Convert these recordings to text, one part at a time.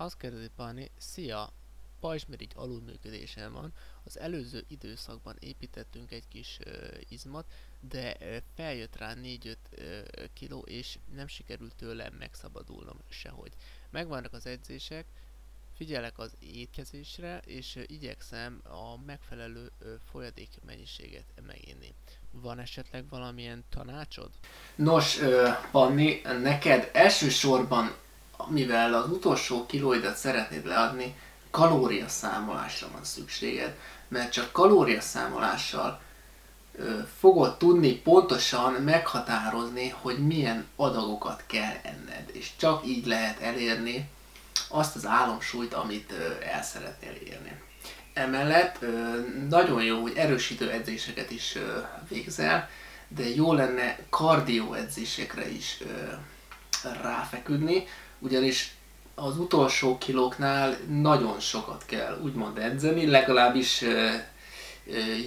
Azt kérdezi Pani, szia, pajzsmirigy alulműködésen van. Az előző időszakban építettünk egy kis ö, izmat, de ö, feljött rá 4-5 kiló, és nem sikerült tőle megszabadulnom sehogy. Megvannak az edzések, figyelek az étkezésre, és ö, igyekszem a megfelelő ö, folyadék mennyiséget meginni. Van esetleg valamilyen tanácsod? Nos, ö, Panni, neked elsősorban, mivel az utolsó kilóidat szeretnéd leadni, kalóriaszámolásra van szükséged, mert csak kalóriaszámolással ö, fogod tudni pontosan meghatározni, hogy milyen adagokat kell enned, és csak így lehet elérni azt az álomsúlyt, amit ö, el szeretnél érni. Emellett ö, nagyon jó, hogy erősítő edzéseket is végzel, de jó lenne kardió edzésekre is ráfeküdni, ugyanis az utolsó kilóknál nagyon sokat kell úgymond edzeni, legalábbis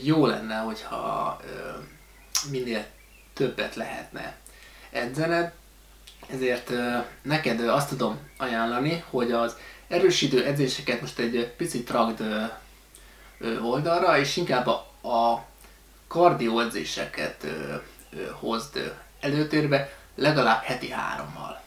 jó lenne, hogyha minél többet lehetne edzened, ezért neked azt tudom ajánlani, hogy az erősítő edzéseket most egy picit ragd oldalra, és inkább a, kardió edzéseket hozd előtérbe, legalább heti hárommal.